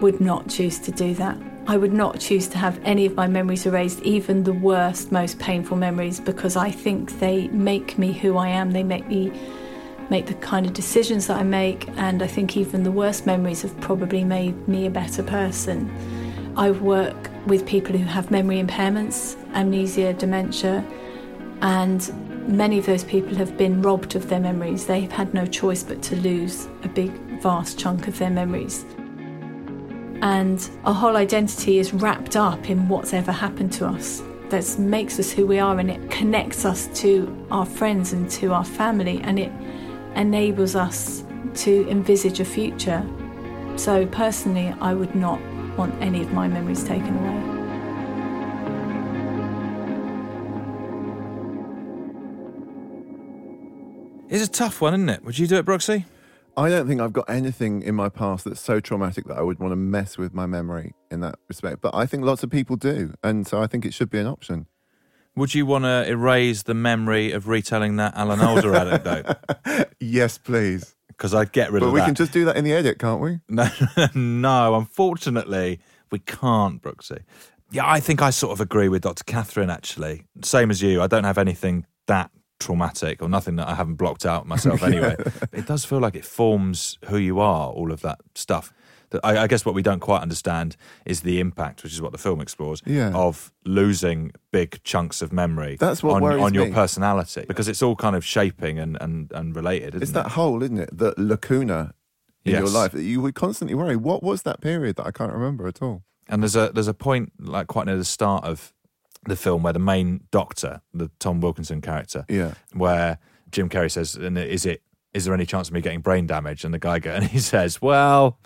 Speaker 9: would not choose to do that. I would not choose to have any of my memories erased, even the worst, most painful memories, because I think they make me who I am. They make me make the kind of decisions that I make, and I think even the worst memories have probably made me a better person. I work with people who have memory impairments, amnesia, dementia, and many of those people have been robbed of their memories. They've had no choice but to lose a big, vast chunk of their memories. And our whole identity is wrapped up in what's ever happened to us. That makes us who we are, and it connects us to our friends and to our family, and it enables us to envisage a future. So, personally, I would not want any of my memories taken away.
Speaker 14: It's a tough one, isn't it? Would you do it, Brooksy?
Speaker 15: I don't think I've got anything in my past that's so traumatic that I would want to mess with my memory in that respect. But I think lots of people do. And so I think it should be an option.
Speaker 14: Would you want to erase the memory of retelling that Alan Alda anecdote?
Speaker 15: yes, please.
Speaker 14: Because I'd get rid
Speaker 15: But
Speaker 14: of that.
Speaker 15: But we can just do that in the edit, can't we?
Speaker 14: No, no, unfortunately, we can't, Brooksy. Yeah, I think I sort of agree with Dr. Catherine, actually. Same as you. I don't have anything that traumatic or nothing that I haven't blocked out myself anyway. it does feel like it forms who you are, all of that stuff. I, I guess what we don't quite understand is the impact, which is what the film explores,
Speaker 15: Yeah.
Speaker 14: of losing big chunks of memory
Speaker 15: That's what
Speaker 14: on,
Speaker 15: worries
Speaker 14: on your
Speaker 15: me.
Speaker 14: personality because it's all kind of shaping and, and, and related, isn't
Speaker 15: It's
Speaker 14: it?
Speaker 15: that hole, isn't it? The lacuna in your life that you would constantly worry. What was that period that I can't remember at all?
Speaker 14: And there's a there's a point like quite near the start of the film where the main doctor, the Tom Wilkinson character,
Speaker 15: Yeah.
Speaker 14: where Jim Carrey says, "And is it is there any chance of me getting brain damage?" And the guy go, and he says, "Well."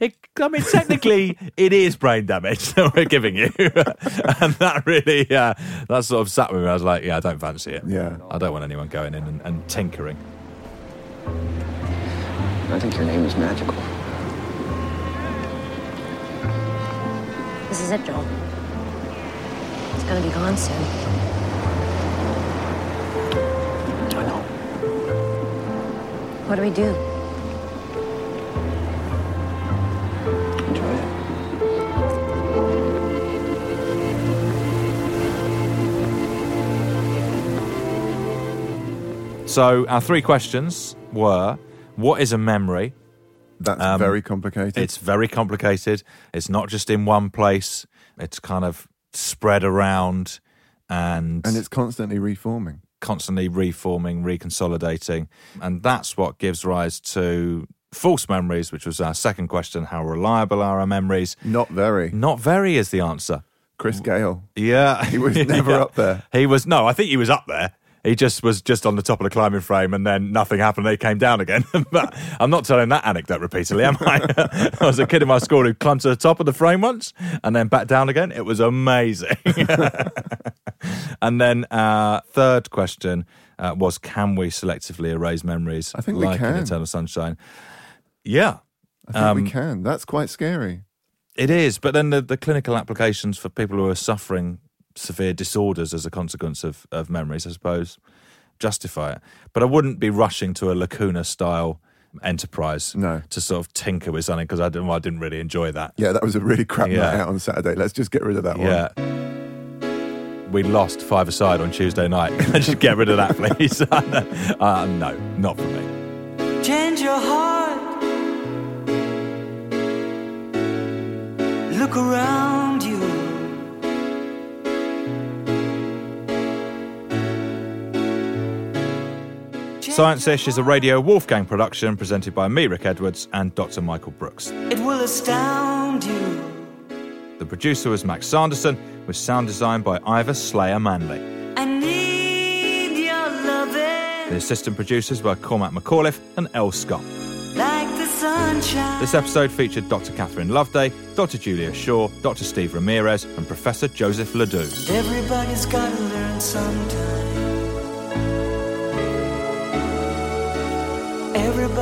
Speaker 14: It, I mean, technically, it is brain damage that we're giving you, and that really, yeah, that sort of sat with me. I was like, yeah, I don't fancy it.
Speaker 15: Yeah,
Speaker 14: I don't want anyone going in and, and tinkering.
Speaker 4: I think your name is magical.
Speaker 5: This is it, Joel. It's gonna be gone soon. What do we do?
Speaker 4: Enjoy it.
Speaker 14: So our three questions were: What is a memory?
Speaker 15: That's
Speaker 14: Um,
Speaker 15: very complicated.
Speaker 14: It's very complicated. It's not just in one place. It's kind of spread around and
Speaker 15: And it's constantly reforming.
Speaker 14: Constantly reforming, reconsolidating. And that's what gives rise to false memories, which was our second question. How reliable are our memories?
Speaker 15: Not very.
Speaker 14: Not very is the answer.
Speaker 15: Chris Gale.
Speaker 14: Yeah.
Speaker 15: He was never
Speaker 14: Yeah.
Speaker 15: up there.
Speaker 14: He was, no, I think he was up there. He just was just on the top of the climbing frame and then nothing happened and he came down again. but I'm not telling that anecdote repeatedly, am I? I was a kid in my school who climbed to the top of the frame once and then back down again. It was amazing. and then our third question uh, was Can we selectively erase memories?
Speaker 15: I think we
Speaker 14: like in
Speaker 15: can.
Speaker 14: Eternal Sunshine? Yeah.
Speaker 15: I think
Speaker 14: Um,
Speaker 15: we can. That's quite scary.
Speaker 14: It is, but then the, the clinical applications for people who are suffering severe disorders as a consequence of, of memories, I suppose, justify it. But I wouldn't be rushing to a lacuna style enterprise
Speaker 15: No.
Speaker 14: to sort of tinker with something because I didn't, well, I didn't really enjoy that.
Speaker 15: Yeah, that was a really crap
Speaker 14: Yeah.
Speaker 15: night out on Saturday. Let's just get rid of that one.
Speaker 14: Yeah. We lost five aside on Tuesday night. just get rid of that, please. uh, no, not for me.
Speaker 20: Change your heart. Look around you.
Speaker 14: Science Ish is a Radio Wolfgang production presented by me, Rick Edwards, and Dr. Michael Brooks.
Speaker 20: It will astound you.
Speaker 14: The producer was Max Sanderson, with sound design by Ivor Slayer Manley.
Speaker 20: I need your loving
Speaker 14: The assistant producers were Cormac McAuliffe and El Scott.
Speaker 20: like the sunshine.
Speaker 14: This episode featured Dr. Catherine Loveday, Dr. Julia Shaw, Dr. Steve Ramirez, and Professor Joseph Ledoux.
Speaker 20: Everybody's gotta learn sometime.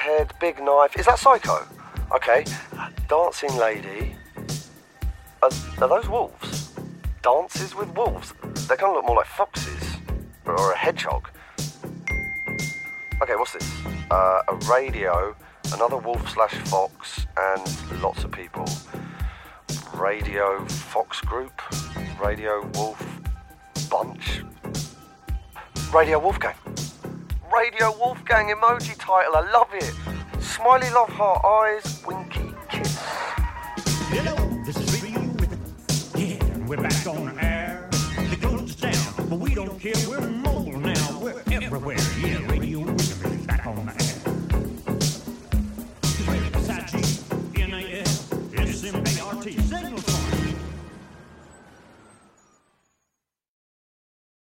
Speaker 21: Showerhead, big knife. Is that Psycho? Okay. Dancing lady. Are, are those wolves? Dances with wolves? They kind of look more like foxes. Or a hedgehog. Okay, what's this? Uh, a radio, another wolf slash fox, and lots of people. Radio Fox Group, Radio Wolf Bunch, Radio Wolfgang. Radio Wolfgang emoji title, I love it. Smiley love heart eyes, winky kiss.
Speaker 22: Hello, this is Radio with Yeah, we're back on air. They closed us down, but we don't care. We're mobile now. We're everywhere. Yeah, Radio